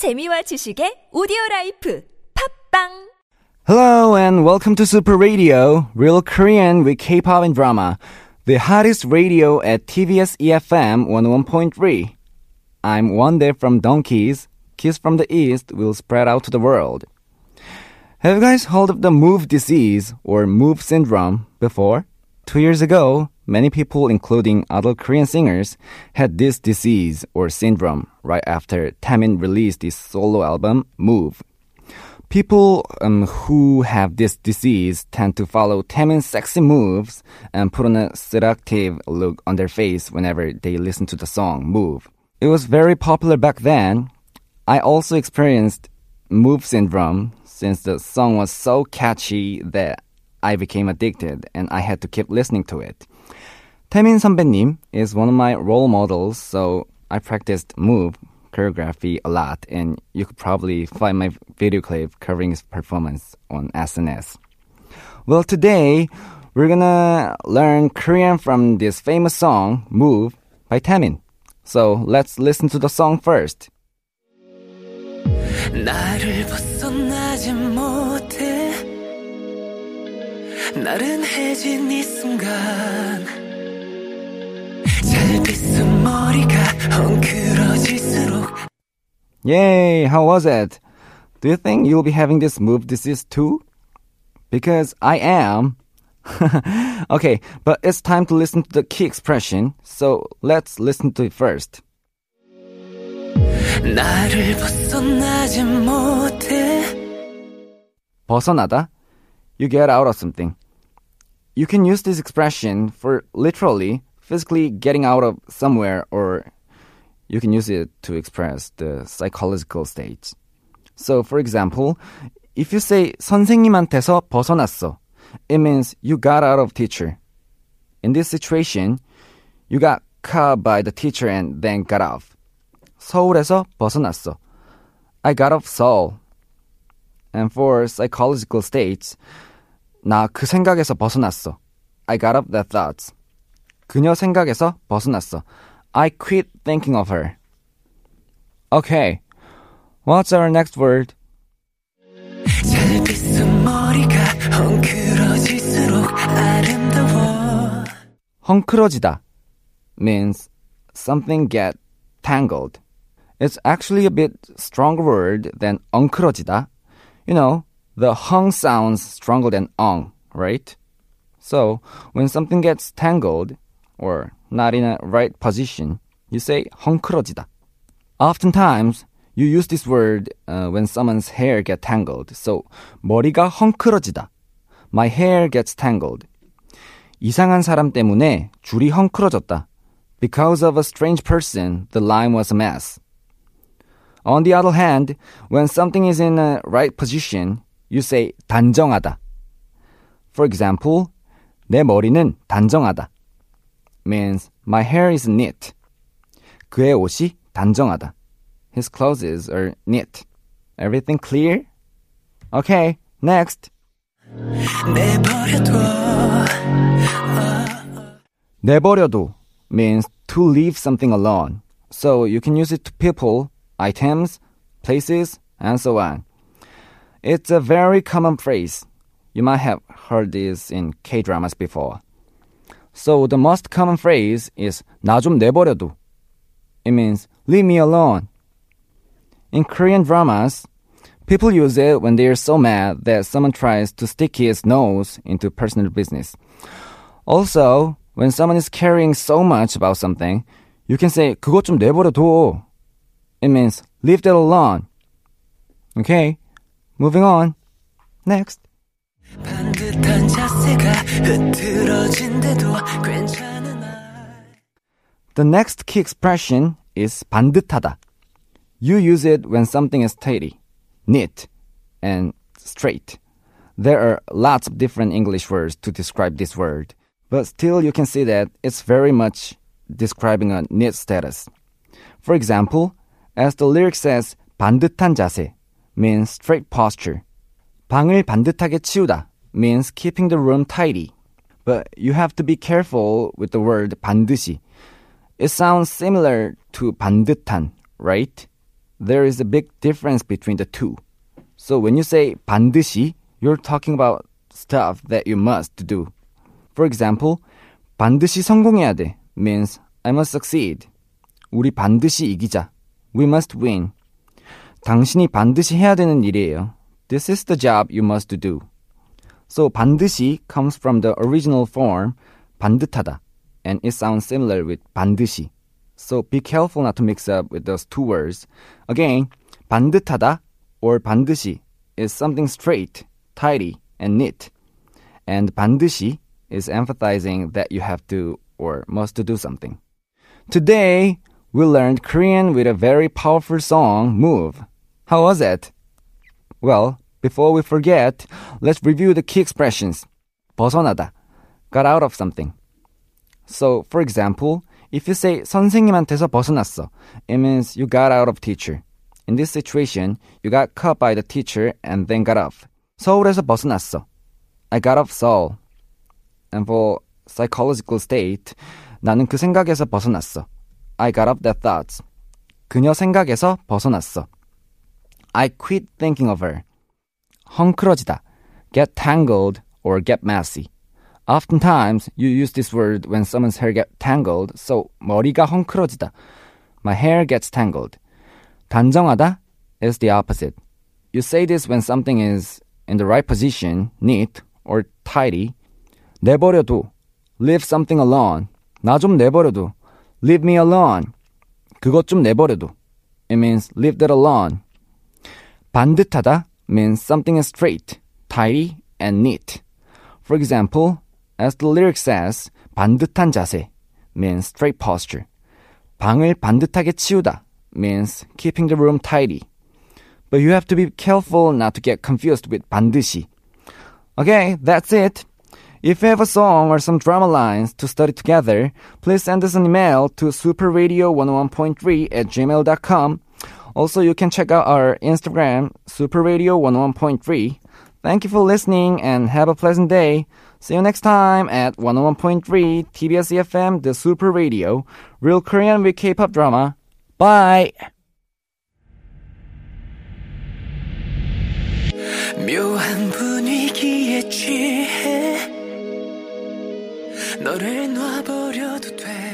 재미와 지식의 오디오 라이프 팝빵 Hello and welcome to Super Radio, Real Korean with K-pop and drama, the hottest radio at TBS EFM 101.3. I'm Wondae from Dongkiz. Kiss from the East will spread out to the world. Have you guys heard of the move disease or move syndrome before? Two years ago, many people, including other Korean singers, had this disease or syndrome right after Taemin released his solo album, MOVE. People um, who have this disease tend to follow Taemin's sexy moves and put on a seductive look on their face whenever they listen to the song Move. It was very popular back then. I also experienced Move syndrome since the song was so catchy that I became addicted and I had to keep listening to it. 태민 선배님 is one of my role models, so I practiced move choreography a lot, and you could probably find my video clip covering his performance on SNS. Well, today we're gonna learn Korean from this famous song, Move, by Taemin. So let's listen to the song first. 나를 벗어나지 못해 나른해진 이 순간 Yay, how was it? Do you think you'll be having this move disease too? Because I am. okay, but it's time to listen to the key expression, so let's listen to it first. 나를 벗어나지 못해 벗어나다, you get out of something. You can use this expression for literally, physically getting out of somewhere, or you can use it to express the psychological state. So, for example, if you say 선생님한테서 벗어났어, it means you got out of teacher. In this situation, you got caught by the teacher and then got off. 서울에서 벗어났어. I got off Seoul. And for psychological states, 나 그 생각에서 벗어났어. I got off that thoughts. 그녀 생각에서 벗어났어. I quit thinking of her. Okay. What's our next word? 잘 빗은 머리가 엉클어질수록 아름다워 헝클어지다 means something get tangled. It's actually a bit stronger word than 엉클어지다. You know, the hung sounds stronger than ong, right? So, when something gets tangled or not in a right position, you say 헝클어지다. Oftentimes, you use this word uh, when someone's hair get tangled. So, 머리가 헝클어지다. My hair gets tangled. 이상한 사람 때문에 줄이 헝클어졌다. Because of a strange person, the line was a mess. On the other hand, when something is in a right position, you say 단정하다. For example, 내 머리는 단정하다. means my hair is neat. 그의 옷이 단정하다. His clothes are neat. Everything clear? Okay, next. 내버려둬 내버려둬 means to leave something alone. So you can use it to people, items, places, and so on. It's a very common phrase. You might have heard this in K-dramas before. So the most common phrase is 나 좀 내버려둬. It means leave me alone. In Korean dramas, people use it when they are so mad that someone tries to stick his nose into personal business. Also, when someone is caring so much about something, you can say 그것 좀 내버려둬. It means leave that alone. Okay, moving on. Next. 반듯한 자세가 흐트러진데도 괜찮은 날 The next key expression is 반듯하다. You use it when something is tidy, neat, and straight. There are lots of different English words to describe this word, but still you can see that it's very much describing a neat status. For example, as the lyric says, 반듯한 자세 means straight posture. 방을 반듯하게 치우다 means keeping the room tidy. But you have to be careful with the word 반드시. It sounds similar to 반듯한, right? there is a big difference between the two. So when you say 반드시, you're talking about stuff that you must do. For example, 반드시 성공해야 돼 means I must succeed. 우리 반드시 이기자. We must win. 당신이 반드시 해야 되는 일이에요. This is the job you must do. So 반드시 comes from the original form 반듯하다 and it sounds similar with 반드시. So be careful not to mix up with those two words. Again, 반듯하다 or 반드시 is something straight, tidy, and neat. And 반드시 is emphasizing that you have to or must do something. Today, we learned Korean with a very powerful song, Move. How was it? Well, before we forget, let's review the key expressions. 벗어나다, got out of something. So, for example, if you say 선생님한테서 벗어났어, it means you got out of teacher. In this situation, you got caught by the teacher and then got off. 서울에서 벗어났어. I got off Seoul. And for psychological state, 나는 그 생각에서 벗어났어. I got off that thoughts. 그녀 생각에서 벗어났어. I quit thinking of her. 헝클어지다. Get tangled or get messy. Oftentimes, you use this word when someone's hair get tangled, so 머리가 헝클어지다. My hair gets tangled. 단정하다 is the opposite. You say this when something is in the right position, neat or tidy. 내버려둬. Leave something alone. 나 좀 내버려둬. Leave me alone. 그것 좀 내버려둬. It means leave that alone. 반듯하다 means something is straight, tidy, and neat. For example, as the lyric says, 반듯한 자세 means straight posture. 방을 반듯하게 치우다 means keeping the room tidy. But you have to be careful not to get confused with 반드시. Okay, that's it. If you have a song or some drama lines to study together, please send us an email to superradio101.3 at gmail.com. Also, you can check out our Instagram, superradio101.3. Thank you for listening and have a pleasant day. See you next time at 101.3 TBS EFM, the Super Radio, Real Korean with K-pop drama. Bye! 묘한 분위기에 취해 너를 놔버려도 돼